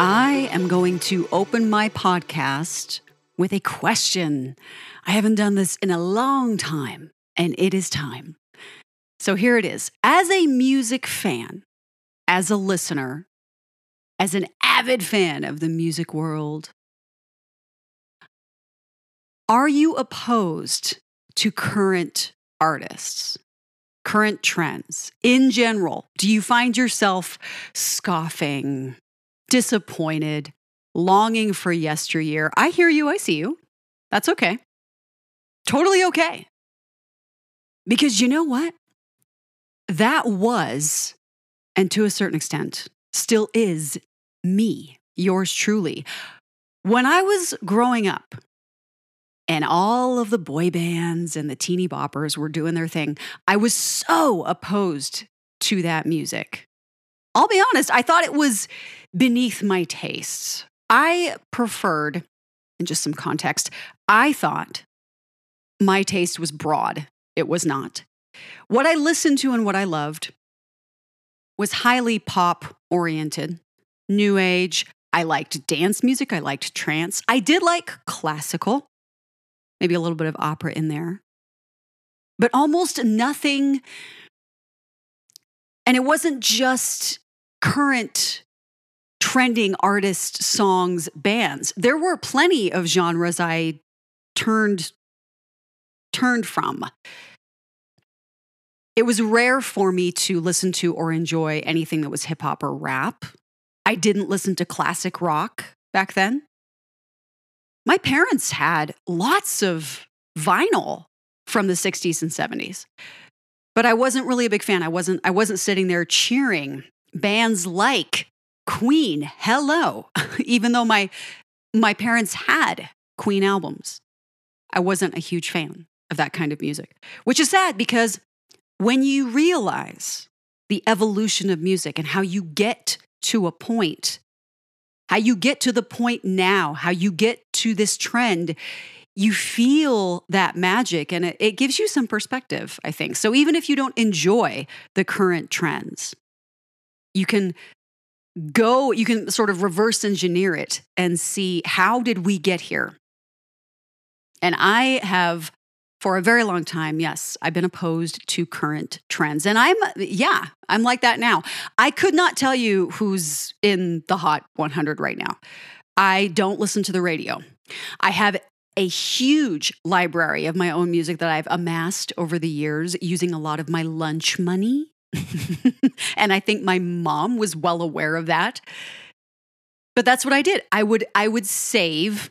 I am going to open my podcast with a question. I haven't done this in a long time, and it is time. So here it is. As a music fan, as a listener, as an avid fan of the music world, are you opposed to current artists? Current trends in general, do you find yourself scoffing, disappointed, longing for yesteryear? I hear you, I see you. That's okay. Totally okay. Because you know what? That was, and to a certain extent, still is me, yours truly. When I was growing up, and all of the boy bands and the teeny boppers were doing their thing. I was so opposed to that music. I'll be honest, I thought it was beneath my tastes. I preferred, in just some context, I thought my taste was broad. It was not. What I listened to and what I loved was highly pop oriented, new age. I liked dance music. I liked trance. I did like classical maybe a little bit of opera in there, but almost nothing. And it wasn't just current trending artist songs bands there were plenty of genres i turned turned from it was rare for me to listen to or enjoy anything that was hip hop or rap i didn't listen to classic rock back then my parents had lots of vinyl from the 60s and 70s. But I wasn't really a big fan. I wasn't I wasn't sitting there cheering bands like Queen, hello, even though my my parents had Queen albums. I wasn't a huge fan of that kind of music, which is sad because when you realize the evolution of music and how you get to a point how you get to the point now, how you get to this trend, you feel that magic and it, it, gives you some perspective, I think. So even if you don't enjoy the current trends, you can go, you can sort of reverse engineer it and see how did we get here? And I have for a very long time, yes, I've been opposed to current trends. And I'm, yeah, I'm like that now. I could not tell you who's in the Hot 100 right now. I don't listen to the radio. I have a huge library of my own music that I've amassed over the years using a lot of my lunch money. and I think my mom was well aware of that. But that's what I did. I would I would save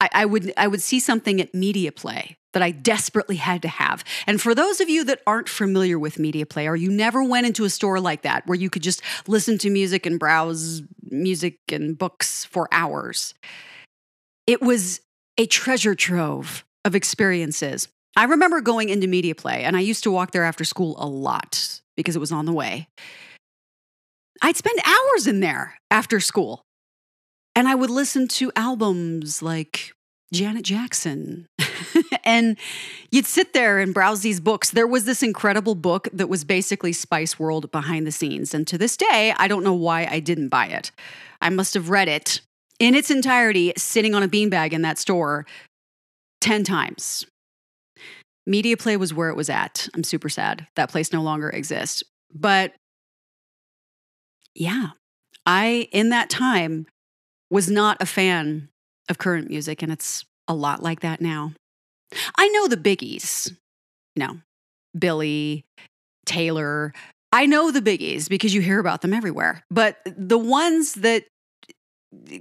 I, I would I would see something at Media Play that I desperately had to have. And for those of you that aren't familiar with Media Play, or you never went into a store like that where you could just listen to music and browse music and books for hours, it was a treasure trove of experiences. I remember going into Media Play, and I used to walk there after school a lot because it was on the way. I'd spend hours in there after school. And I would listen to albums like Janet Jackson. and you'd sit there and browse these books. There was this incredible book that was basically Spice World behind the scenes. And to this day, I don't know why I didn't buy it. I must have read it in its entirety sitting on a beanbag in that store 10 times. Media Play was where it was at. I'm super sad. That place no longer exists. But yeah, I, in that time, was not a fan of current music, and it's a lot like that now. I know the biggies, you know, Billie, Taylor. I know the biggies because you hear about them everywhere. But the ones that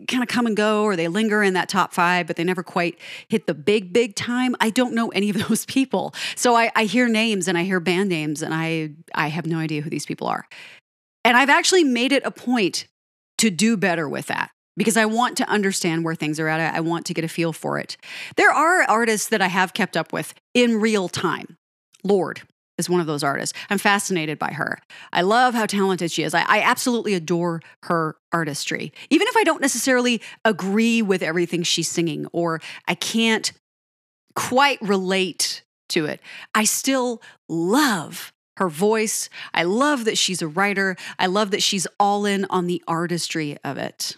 kind of come and go or they linger in that top five, but they never quite hit the big, big time. I don't know any of those people. So I, I hear names and I hear band names and I, I have no idea who these people are. And I've actually made it a point to do better with that because I want to understand where things are at. I want to get a feel for it. There are artists that I have kept up with in real time. Lorde is one of those artists. I'm fascinated by her. I love how talented she is. I, I, absolutely adore her artistry. Even if I don't necessarily agree with everything she's singing or I can't quite relate to it, I still love her voice. I love that she's a writer. I love that she's all in on the artistry of it.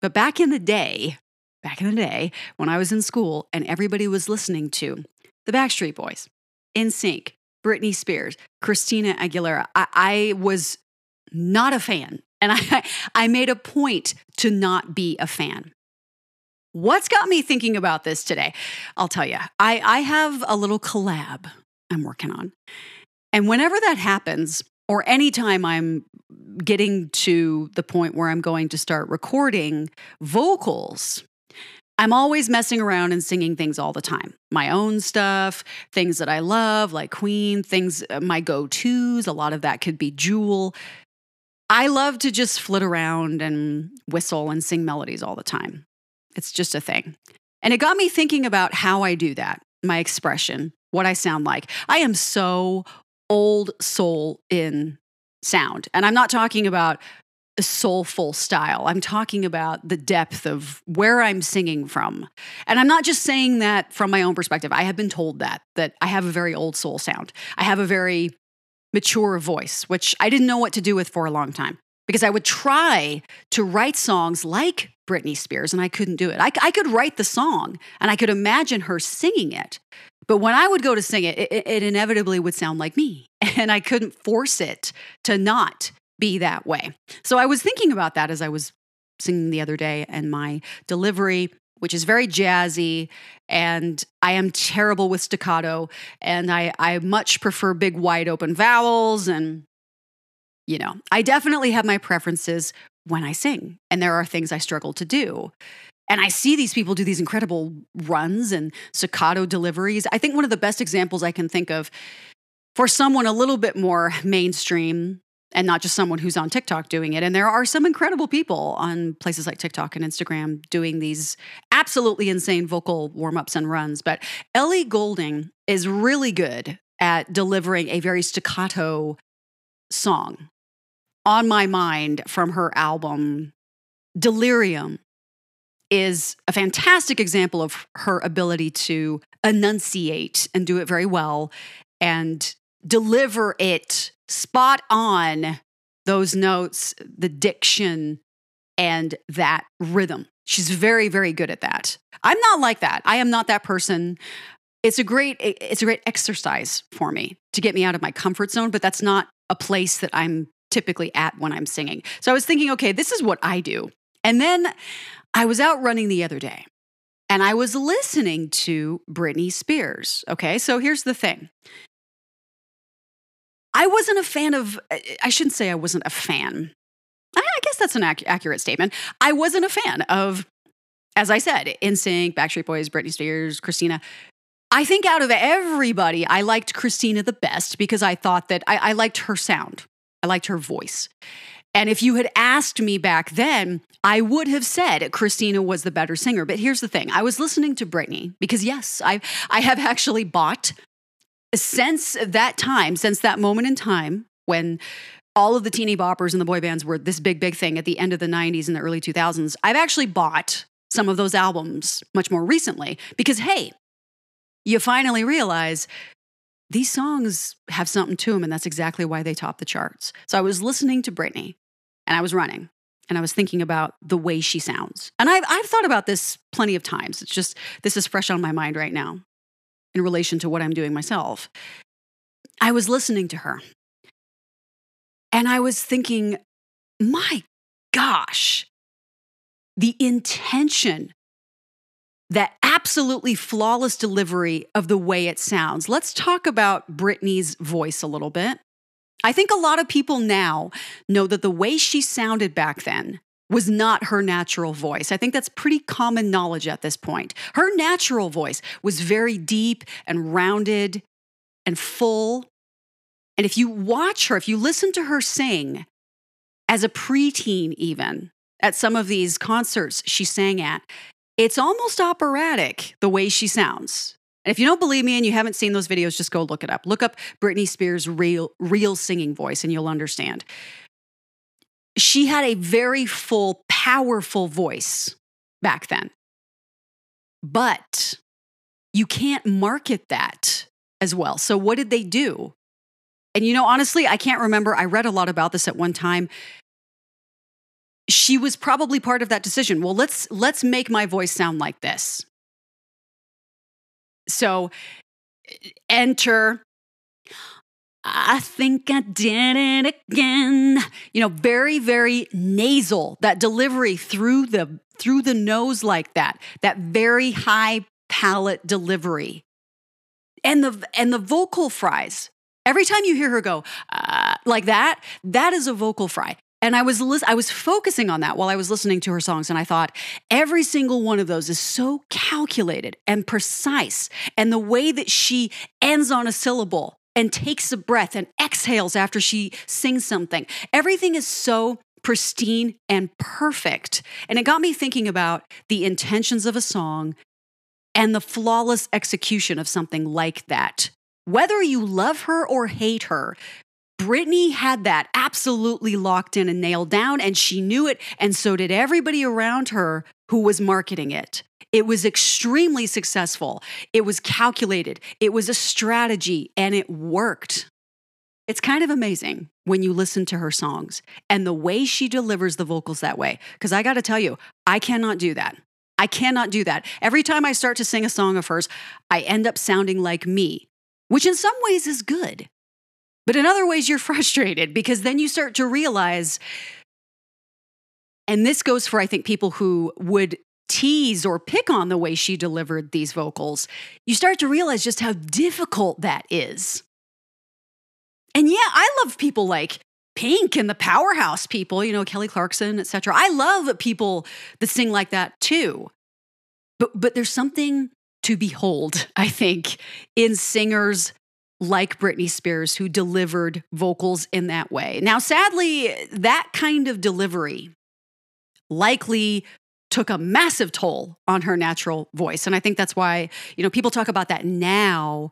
But back in the day, back in the day when I was in school and everybody was listening to the Backstreet Boys, NSYNC, Britney Spears, Christina Aguilera, I, I was not a fan. And I, I made a point to not be a fan. What's got me thinking about this today? I'll tell you. I, I have a little collab I'm working on. And whenever that happens, or anytime I'm getting to the point where I'm going to start recording vocals, I'm always messing around and singing things all the time. My own stuff, things that I love, like Queen, things, uh, my go tos. A lot of that could be Jewel. I love to just flit around and whistle and sing melodies all the time. It's just a thing. And it got me thinking about how I do that, my expression, what I sound like. I am so old soul in sound. And I'm not talking about soulful style. I'm talking about the depth of where I'm singing from. And I'm not just saying that from my own perspective. I have been told that that I have a very old soul sound. I have a very mature voice, which I didn't know what to do with for a long time because I would try to write songs like Britney Spears and I couldn't do it. I, I could write the song and I could imagine her singing it. But when I would go to sing it, it, it inevitably would sound like me. And I couldn't force it to not be that way. So I was thinking about that as I was singing the other day, and my delivery, which is very jazzy, and I am terrible with staccato, and I, I much prefer big, wide open vowels. And, you know, I definitely have my preferences when I sing, and there are things I struggle to do. And I see these people do these incredible runs and staccato deliveries. I think one of the best examples I can think of for someone a little bit more mainstream and not just someone who's on TikTok doing it. And there are some incredible people on places like TikTok and Instagram doing these absolutely insane vocal warm ups and runs. But Ellie Goulding is really good at delivering a very staccato song on my mind from her album Delirium is a fantastic example of her ability to enunciate and do it very well and deliver it spot on those notes, the diction, and that rhythm. She's very, very good at that. I'm not like that. I am not that person. It's a great it's a great exercise for me to get me out of my comfort zone, but that's not a place that I'm typically at when I'm singing. So I was thinking, okay, this is what I do. And then I was out running the other day and I was listening to Britney Spears. Okay, so here's the thing. I wasn't a fan of, uh, I shouldn't say I wasn't a fan. I guess that's an ac- accurate statement. I wasn't a fan of, as I said, NSYNC, Backstreet Boys, Britney Spears, Christina. I think out of everybody, I liked Christina the best because I thought that I, I liked her sound. I liked her voice. And if you had asked me back then, I would have said Christina was the better singer. But here's the thing I was listening to Britney because, yes, I, I have actually bought since that time, since that moment in time when all of the teeny boppers and the boy bands were this big, big thing at the end of the 90s and the early 2000s, I've actually bought some of those albums much more recently because, hey, you finally realize these songs have something to them, and that's exactly why they top the charts. So I was listening to Britney and I was running and I was thinking about the way she sounds. And I've, I've thought about this plenty of times. It's just, this is fresh on my mind right now in relation to what I'm doing myself. I was listening to her and I was thinking, my gosh, the intention, that absolutely flawless delivery of the way it sounds. Let's talk about Britney's voice a little bit. I think a lot of people now know that the way she sounded back then was not her natural voice. I think that's pretty common knowledge at this point. Her natural voice was very deep and rounded and full. And if you watch her, if you listen to her sing as a preteen, even at some of these concerts she sang at, it's almost operatic the way she sounds. And if you don't believe me and you haven't seen those videos, just go look it up. Look up Britney Spears' real, real singing voice and you'll understand she had a very full, powerful voice back then. But you can't market that as well. So, what did they do? And you know, honestly, I can't remember. I read a lot about this at one time. she was probably part of that decision. Well, let's let's make my voice sound like this. So enter I think I did it again. You know, very very nasal that delivery through the through the nose like that. That very high palate delivery. And the and the vocal fries. Every time you hear her go uh, like that, that is a vocal fry. And I was lis- I was focusing on that while I was listening to her songs and I thought every single one of those is so calculated and precise and the way that she ends on a syllable and takes a breath and exhales after she sings something. Everything is so pristine and perfect. And it got me thinking about the intentions of a song and the flawless execution of something like that. Whether you love her or hate her, Britney had that absolutely locked in and nailed down, and she knew it, and so did everybody around her who was marketing it. It was extremely successful. It was calculated, it was a strategy, and it worked. It's kind of amazing when you listen to her songs and the way she delivers the vocals that way. Because I got to tell you, I cannot do that. I cannot do that. Every time I start to sing a song of hers, I end up sounding like me, which in some ways is good. But in other ways, you're frustrated because then you start to realize, and this goes for, I think, people who would tease or pick on the way she delivered these vocals, you start to realize just how difficult that is. And yeah, I love people like Pink and the powerhouse people, you know, Kelly Clarkson, etc. I love people that sing like that too. But but there's something to behold, I think, in singers like Britney Spears, who delivered vocals in that way. Now, sadly, that kind of delivery likely took a massive toll on her natural voice. And I think that's why, you know, people talk about that now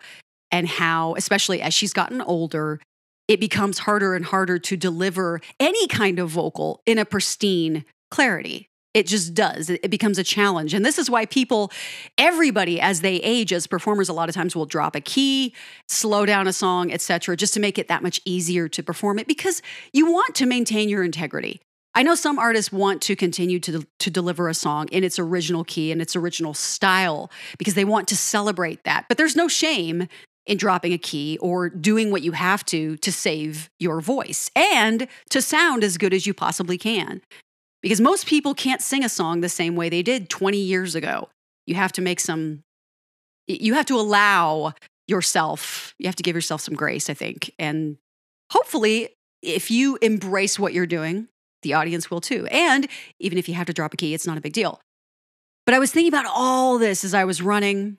and how, especially as she's gotten older, it becomes harder and harder to deliver any kind of vocal in a pristine clarity. It just does. It becomes a challenge. And this is why people, everybody as they age as performers a lot of times will drop a key, slow down a song, etc., just to make it that much easier to perform it because you want to maintain your integrity. I know some artists want to continue to, to deliver a song in its original key and its original style because they want to celebrate that. But there's no shame in dropping a key or doing what you have to to save your voice and to sound as good as you possibly can because most people can't sing a song the same way they did 20 years ago. You have to make some, you have to allow yourself, you have to give yourself some grace, I think. And hopefully, if you embrace what you're doing, the audience will too. And even if you have to drop a key, it's not a big deal. But I was thinking about all this as I was running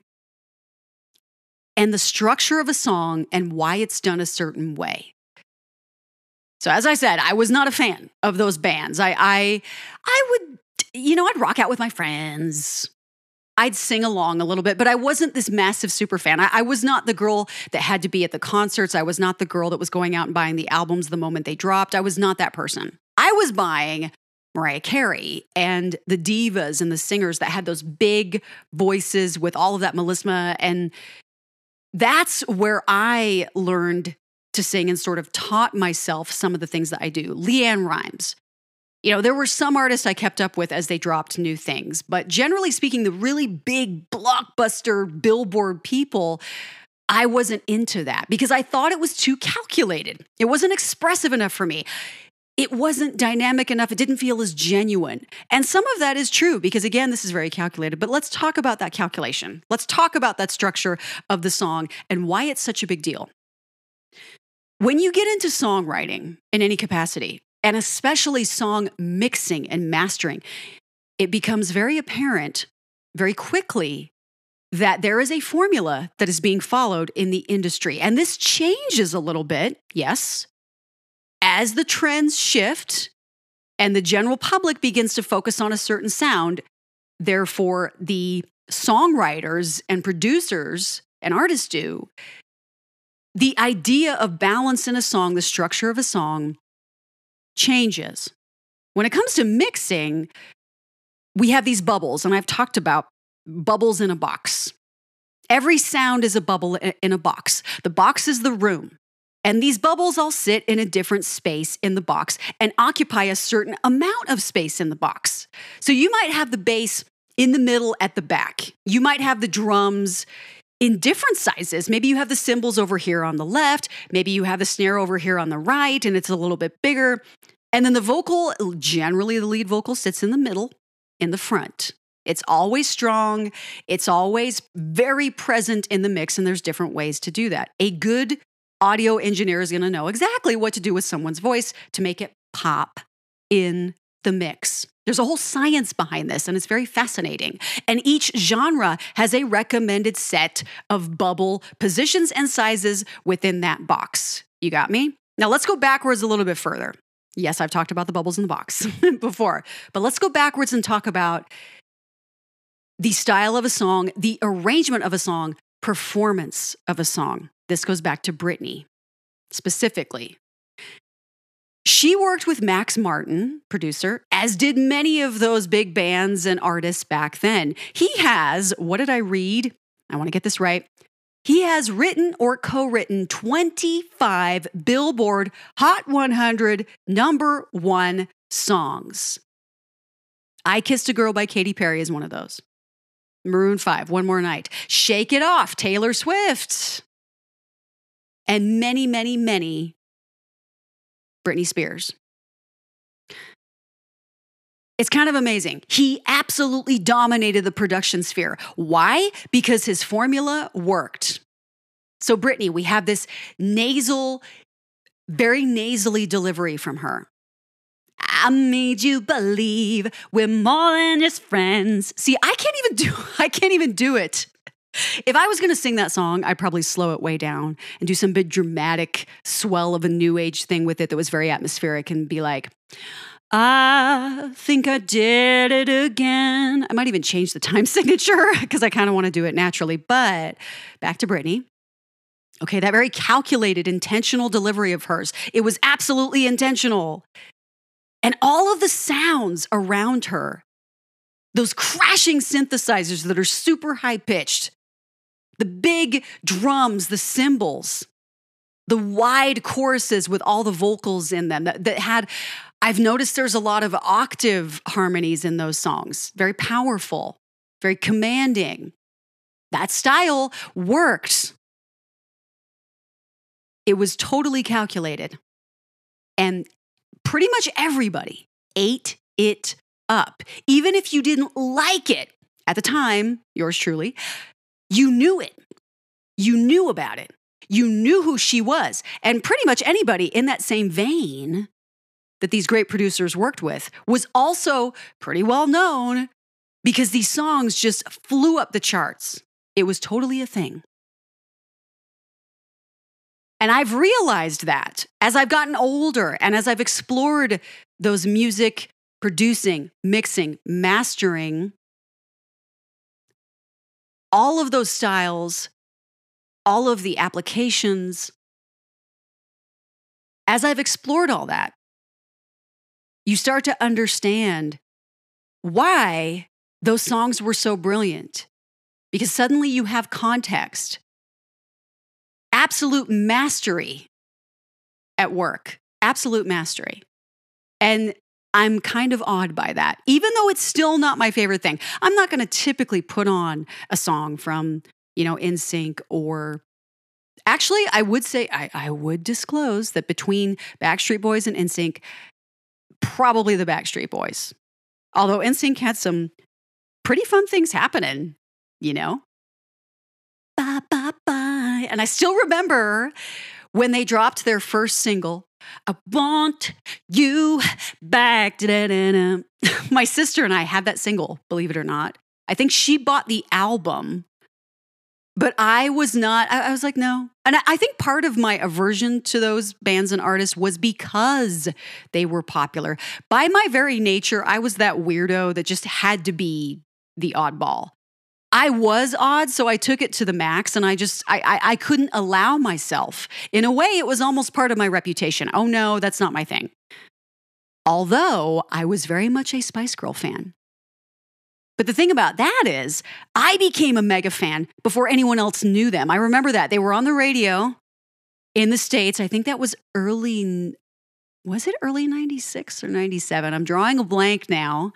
and the structure of a song and why it's done a certain way. So as I said, I was not a fan of those bands. I I I would you know, I'd rock out with my friends. I'd sing along a little bit, but I wasn't this massive super fan. I, I, was not the girl that had to be at the concerts. I was not the girl that was going out and buying the albums the moment they dropped. I was not that person. I was buying Mariah Carey and the divas and the singers that had those big voices with all of that melisma. And that's where I learned to sing and sort of taught myself some of the things that I do. LeAnn Rimes. You know, there were some artists I kept up with as they dropped new things, but generally speaking, the really big blockbuster billboard people, I wasn't into that because I thought it was too calculated. It wasn't expressive enough for me. It wasn't dynamic enough. It didn't feel as genuine. And some of that is true because, again, this is very calculated. But let's talk about that calculation. Let's talk about that structure of the song and why it's such a big deal. When you get into songwriting in any capacity, and especially song mixing and mastering, it becomes very apparent very quickly that there is a formula that is being followed in the industry. And this changes a little bit, yes, as the trends shift and the general public begins to focus on a certain sound. Therefore, the songwriters and producers and artists do the idea of balance in a song, the structure of a song, changes. When it comes to mixing, we have these bubbles, and I've talked about bubbles in a box. Every sound is a bubble in a box. The box is the room. And these bubbles all sit in a different space in the box and occupy a certain amount of space in the box. So you might have the bass in the middle at the back. You might have the drums in different sizes. Maybe you have the cymbals over here on the left, maybe you have the snare over here on the right, and it's a little bit bigger. And then the vocal, generally, the lead vocal sits in the middle, in the front. It's always strong. It's always very present in the mix, and there's different ways to do that. A good audio engineer is going to know exactly what to do with someone's voice to make it pop in the mix. There's a whole science behind this, and it's very fascinating. And each genre has a recommended set of bubble positions and sizes within that box. You got me? Now let's go backwards a little bit further. Yes, I've talked about the bubbles in the box before, but let's go backwards and talk about the style of a song, the arrangement of a song, performance of a song. This goes back to Britney specifically. She worked with Max Martin, producer, as did many of those big bands and artists back then. He has, what did I read? I want to get this right. He has written or co written 25 Billboard Hot 100 number one songs. I Kissed a Girl by Katy Perry is one of those. Maroon 5, One More Night. Shake It Off, Taylor Swift. And many, many, many Britney Spears. It's kind of amazing. He absolutely dominated the production sphere. Why? Because his formula worked. So, Britney, we have this nasal, very nasally delivery from her. I made you believe we're more than just friends. See, I can't even do I can't even do it. If I was going to sing that song, I'd probably slow it way down and do some big dramatic swell of a new age thing with it that was very atmospheric and be like, I think I did it again. I might even change the time signature because I kind of want to do it naturally. But back to Britney. Okay, that very calculated, intentional delivery of hers. It was absolutely intentional. And all of the sounds around her, those crashing synthesizers that are super high pitched, the big drums, the cymbals, the wide choruses with all the vocals in them that, that had, I've noticed there's a lot of octave harmonies in those songs, very powerful, very commanding. That style worked. It was totally calculated. And pretty much everybody ate it up. Even if you didn't like it at the time, yours truly, you knew it. You knew about it. You knew who she was. And pretty much anybody in that same vein that these great producers worked with was also pretty well known because these songs just flew up the charts. It was totally a thing. And I've realized that as I've gotten older and as I've explored those music producing, mixing, mastering, all of those styles, all of the applications, as I've explored all that, you start to understand why those songs were so brilliant. Because suddenly you have context absolute mastery at work, absolute mastery. And I'm kind of awed by that, even though it's still not my favorite thing. I'm not going to typically put on a song from, you know, NSYNC or actually, I would say, I, I would disclose that between Backstreet Boys and NSYNC, probably the Backstreet Boys. Although NSYNC had some pretty fun things happening, you know? Bye, bye, bye. And I still remember when they dropped their first single, I want you back. Da-da-da-da. My sister and I had that single, believe it or not. I think she bought the album, but I was not, I, I was like, no. And I, I think part of my aversion to those bands and artists was because they were popular. By my very nature, I was that weirdo that just had to be the oddball. I was odd, so I took it to the max, and I just I, I, I couldn't allow myself. In a way, it was almost part of my reputation. Oh no, that's not my thing. Although I was very much a Spice Girl fan. But the thing about that is, I became a mega fan before anyone else knew them. I remember that. They were on the radio. in the States. I think that was early, was it early 96 or 97? I'm drawing a blank now.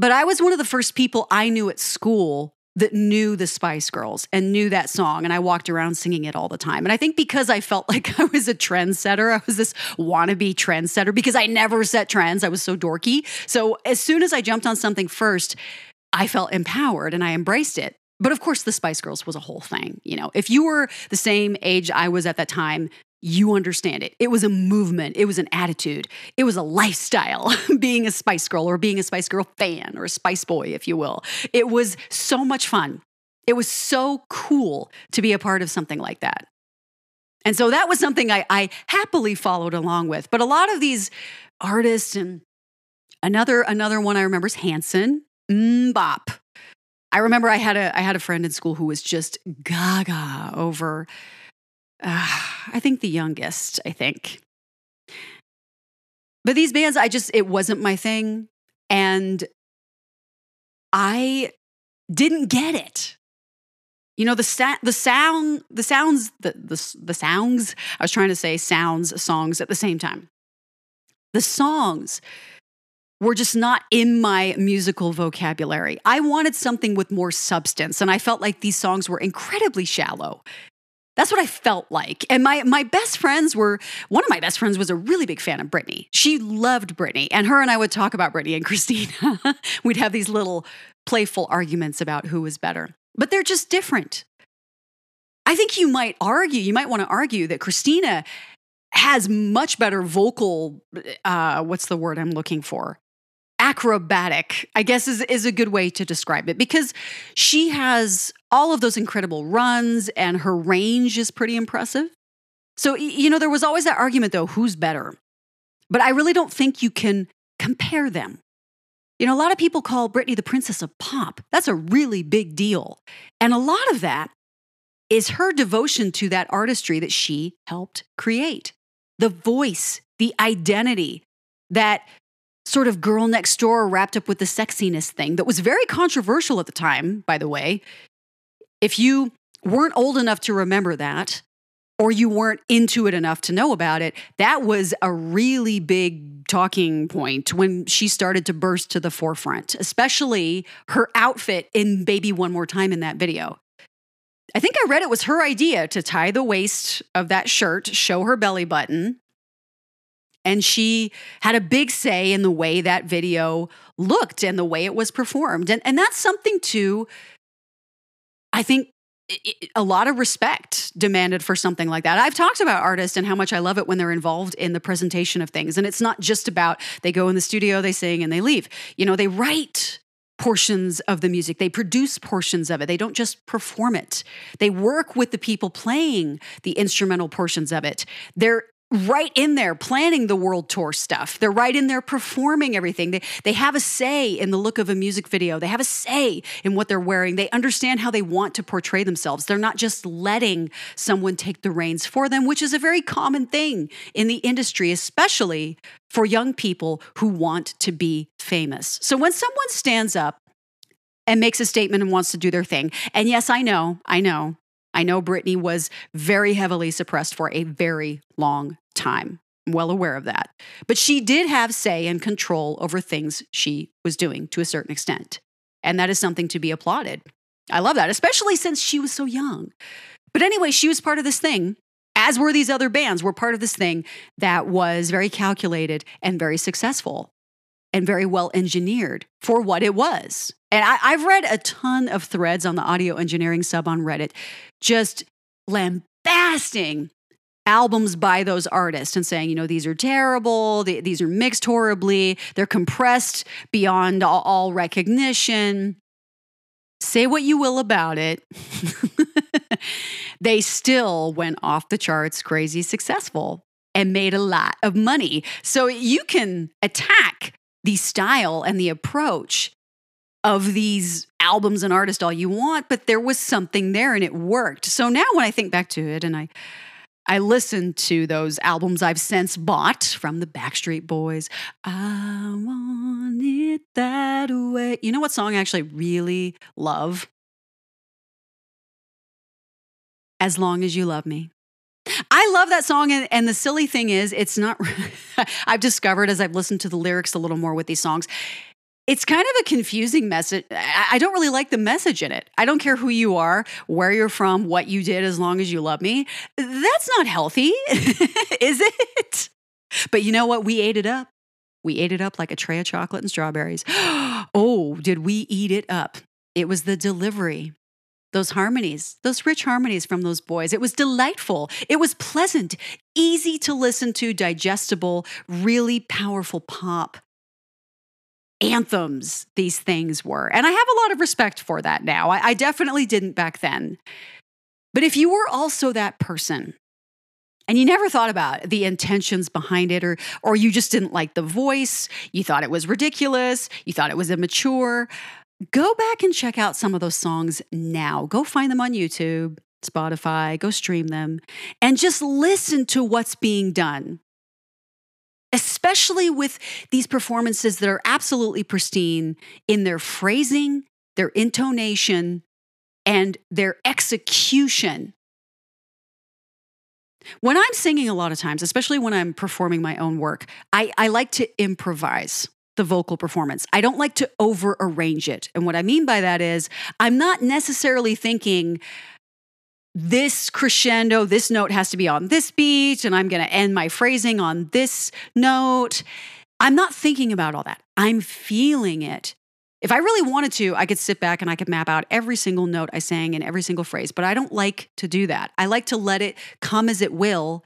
But I was one of the first people I knew at school that knew the Spice Girls and knew that song. And I walked around singing it all the time. And I think because I felt like I was a trendsetter, I was this wannabe trendsetter because I never set trends. I was so dorky. So as soon as I jumped on something first, I felt empowered and I embraced it. But of course, the Spice Girls was a whole thing. You know, if you were the same age I was at that time, you understand it. It was a movement, it was an attitude, it was a lifestyle being a Spice Girl or being a Spice Girl fan or a Spice Boy, if you will. It was so much fun. It was so cool to be a part of something like that. And so that was something I, I happily followed along with. But a lot of these artists and another another one I remember is Hanson. Bop. I remember I had a I had a friend in school who was just gaga over uh, I think the youngest, I think. But these bands, I just, it wasn't my thing. And I didn't get it. You know, the, sa- the sound, the sounds, the, the, the sounds, I was trying to say sounds, songs at the same time. The songs were just not in my musical vocabulary. I wanted something with more substance, and I felt like these songs were incredibly shallow. That's what I felt like. And my my best friends were one of my best friends was a really big fan of Britney. She loved Britney, and her and I would talk about Britney and Christina. We'd have these little playful arguments about who was better. But they're just different. I think you might argue, you might want to argue that Christina has much better vocal uh, what's the word I'm looking for? acrobatic, I guess is, is a good way to describe it because she has all of those incredible runs and her range is pretty impressive. So, you know, there was always that argument though who's better? But I really don't think you can compare them. You know, a lot of people call Britney the princess of pop. That's a really big deal. And a lot of that is her devotion to that artistry that she helped create. The voice, the identity that sort of girl next door wrapped up with the sexiness thing that was very controversial at the time, by the way. If you weren't old enough to remember that, or you weren't into it enough to know about it, that was a really big talking point when she started to burst to the forefront, especially her outfit in Baby One More Time in that video. I think I read it was her idea to tie the waist of that shirt, show her belly button, and she had a big say in the way that video looked and the way it was performed. And, and that's something to, I think, a lot of respect demanded for something like that. I've talked about artists and how much I love it when they're involved in the presentation of things. And it's not just about they go in the studio, they sing, and they leave. You know, they write portions of the music. They produce portions of it. They don't just perform it. They work with the people playing the instrumental portions of it. They're right in there planning the world tour stuff. They're right in there performing everything. They, they have a say in the look of a music video. They have a say in what they're wearing. They understand how they want to portray themselves. They're not just letting someone take the reins for them, which is a very common thing in the industry, especially for young people who want to be famous. So when someone stands up and makes a statement and wants to do their thing, and yes, I know, I know, I know Britney was very heavily suppressed for a very long time. I'm well aware of that. But she did have say and control over things she was doing to a certain extent. And that is something to be applauded. I love that, especially since she was so young. But anyway, she was part of this thing, as were these other bands, were part of this thing that was very calculated and very successful and very well engineered for what it was. And I, have read a ton of threads on the audio engineering sub on Reddit, just lambasting albums by those artists and saying, you know, these are terrible, these are mixed horribly, they're compressed beyond all, all recognition. Say what you will about it. they still went off the charts crazy successful and made a lot of money. So you can attack the style and the approach of these albums and artists all you want, but there was something there and it worked. So now when I think back to it and I I listened to those albums I've since bought from the Backstreet Boys. I want it that way. You know what song I actually really love? As long as you love me. I love that song. And, and the silly thing is, it's not, I've discovered as I've listened to the lyrics a little more with these songs, it's kind of a confusing message. I don't really like the message in it. I don't care who you are, where you're from, what you did, as long as you love me. That's not healthy, is it? But you know what? We ate it up. We ate it up like a tray of chocolate and strawberries. oh, did we eat it up? It was the delivery those harmonies, those rich harmonies from those boys. It was delightful. It was pleasant, easy to listen to, digestible, really powerful pop anthems these things were. And I have a lot of respect for that now. I, I definitely didn't back then. But if you were also that person, and you never thought about the intentions behind it or or you just didn't like the voice you thought it was ridiculous you thought it was immature go back and check out some of those songs now. Go find them on YouTube, Spotify, go stream them, and just listen to what's being done. Especially with these performances that are absolutely pristine in their phrasing, their intonation, and their execution. When I'm singing, a lot of times, especially when I'm performing my own work, I, I like to improvise the vocal performance. I don't like to over arrange it. And what I mean by that is, I'm not necessarily thinking, this crescendo, this note has to be on this beat, and I'm going to end my phrasing on this note. I'm not thinking about all that. I'm feeling it. If I really wanted to, I could sit back and I could map out every single note I sang and every single phrase, but I don't like to do that. I like to let it come as it will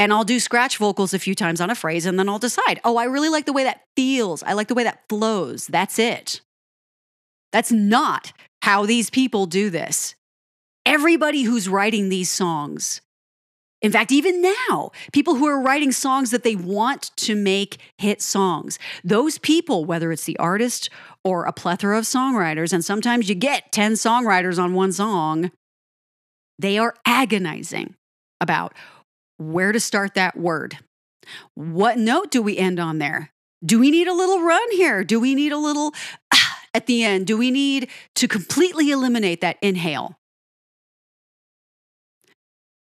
and I'll do scratch vocals a few times on a phrase and then I'll decide, oh, I really like the way that feels. I like the way that flows. That's it. That's not how these people do this. Everybody who's writing these songs, in fact, even now, people who are writing songs that they want to make hit songs, those people, whether it's the artist or a plethora of songwriters, and sometimes you get 10 songwriters on one song, they are agonizing about where to start that word. What note do we end on there? Do we need a little run here? Do we need a little ah, at the end? Do we need to completely eliminate that inhale?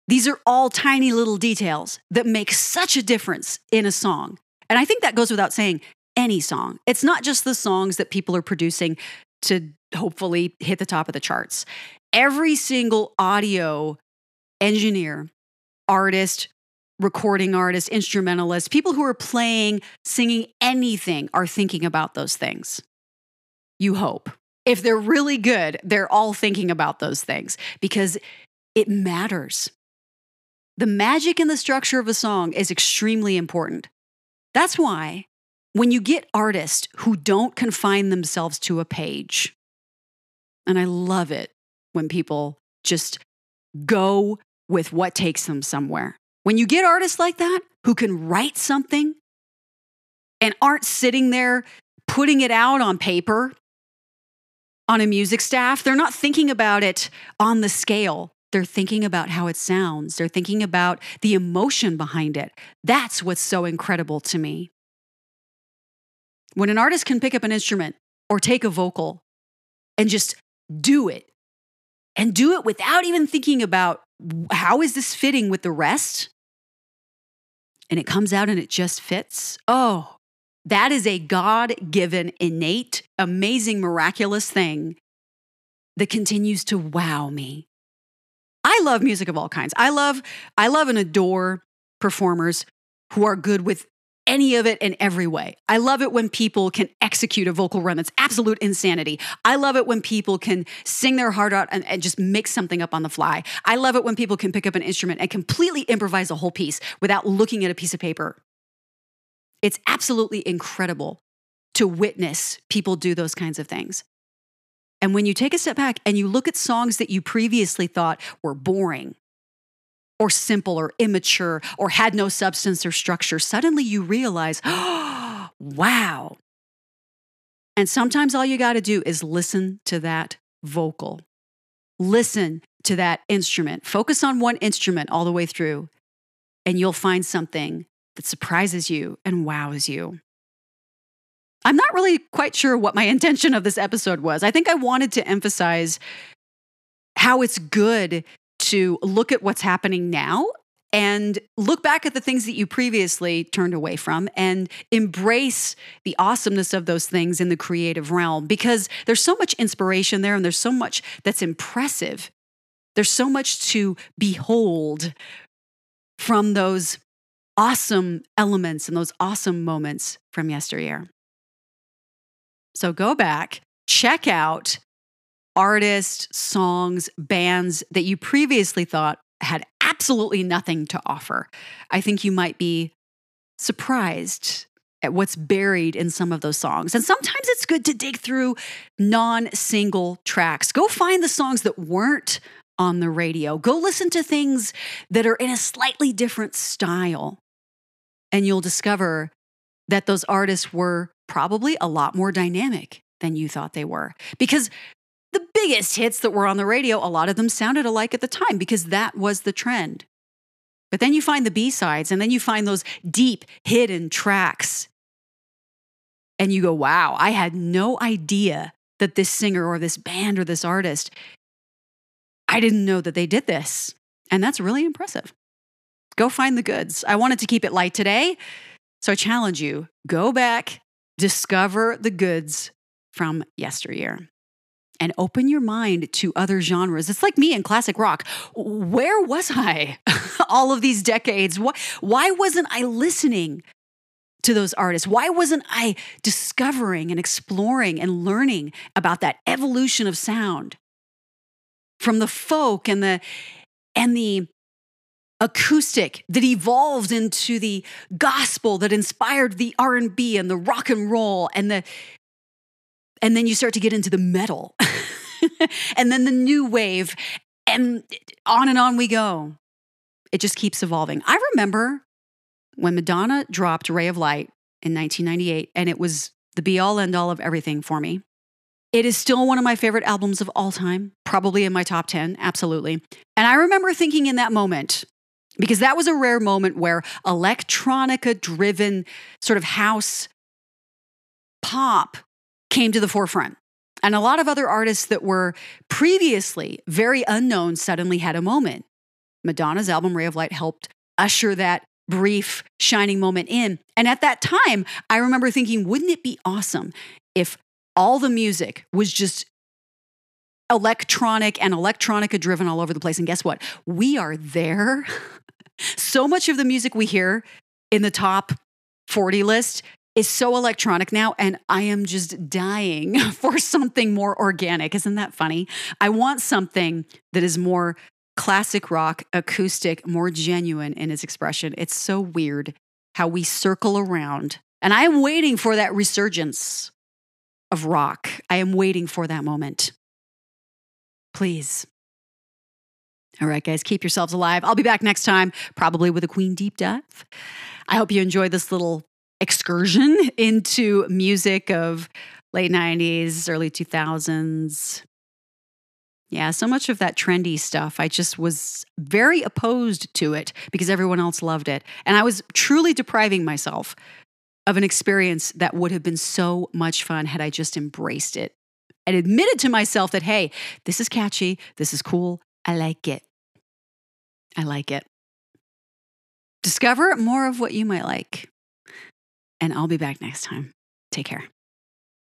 These are all tiny little details that make such a difference in a song. And I think that goes without saying any song. It's not just the songs that people are producing to hopefully hit the top of the charts. Every single audio engineer artist, recording artist, instrumentalist, people who are playing, singing anything are thinking about those things. You hope. If they're really good, they're all thinking about those things because it matters. The magic and the structure of a song is extremely important. That's why when you get artists who don't confine themselves to a page, and I love it when people just go with what takes them somewhere. When you get artists like that who can write something and aren't sitting there putting it out on paper on a music staff, they're not thinking about it on the scale. They're thinking about how it sounds. They're thinking about the emotion behind it. That's what's so incredible to me. When an artist can pick up an instrument or take a vocal and just do it and do it without even thinking about how is this fitting with the rest? And it comes out and it just fits. Oh, that is a God given, innate, amazing, miraculous thing that continues to wow me. I love music of all kinds. I love, I love and adore performers who are good with any of it in every way. I love it when people can execute a vocal run that's absolute insanity. I love it when people can sing their heart out and, and, just make something up on the fly. I love it when people can pick up an instrument and completely improvise a whole piece without looking at a piece of paper. It's absolutely incredible to witness people do those kinds of things. And when you take a step back and you look at songs that you previously thought were boring or simple or immature or had no substance or structure, suddenly you realize, oh, wow. And sometimes all you got to do is listen to that vocal, listen to that instrument, focus on one instrument all the way through, and you'll find something that surprises you and wows you. I'm not really quite sure what my intention of this episode was. I think I wanted to emphasize how it's good to look at what's happening now and look back at the things that you previously turned away from and embrace the awesomeness of those things in the creative realm because there's so much inspiration there and there's so much that's impressive. There's so much to behold from those awesome elements and those awesome moments from yesteryear. So go back, check out artists, songs, bands that you previously thought had absolutely nothing to offer. I think you might be surprised at what's buried in some of those songs. And sometimes it's good to dig through non single tracks. Go find the songs that weren't on the radio. Go listen to things that are in a slightly different style. And you'll discover that those artists were probably a lot more dynamic than you thought they were. Because the biggest hits that were on the radio, a lot of them sounded alike at the time because that was the trend. But then you find the B sides and then you find those deep hidden tracks. And you go, wow, I had no idea that this singer or this band or this artist, I didn't know that they did this. And that's really impressive. Go find the goods. I wanted to keep it light today. So I challenge you go back, discover the goods from yesteryear and open your mind to other genres. It's like me in classic rock. Where was I all of these decades? Why, why wasn't I listening to those artists? Why wasn't I discovering and exploring and learning about that evolution of sound from the folk and the and the acoustic that evolved into the gospel that inspired the R&B and the rock and roll and the and then you start to get into the metal and then the new wave and on and on we go. It just keeps evolving. I remember when madonna dropped ray of light in 1998 and it was the be all end all of everything for me. It is still one of my favorite albums of all time probably in my top 10 absolutely. And i remember thinking in that moment because that was a rare moment where electronica driven sort of house pop came to the forefront. And a lot of other artists that were previously very unknown suddenly had a moment. Madonna's album Ray of Light helped usher that brief shining moment in. And at that time, I remember thinking, wouldn't it be awesome if all the music was just electronic and electronica driven all over the place? And guess what? We are there. so much of the music we hear in the top 40 list is so electronic now, and I am just dying for something more organic. Isn't that funny? I want something that is more classic rock, acoustic, more genuine in its expression. It's so weird how we circle around. And I am waiting for that resurgence of rock. I am waiting for that moment. Please. All right, guys, keep yourselves alive. I'll be back next time, probably with a Queen deep dive. I hope you enjoyed this little excursion into music of late 90s, early 2000s. Yeah, so much of that trendy stuff, I just was very opposed to it because everyone else loved it. And I was truly depriving myself of an experience that would have been so much fun had I just embraced it and admitted to myself that, hey, this is catchy, this is cool, I like it. I like it. Discover more of what you might like and I'll be back next time. Take care.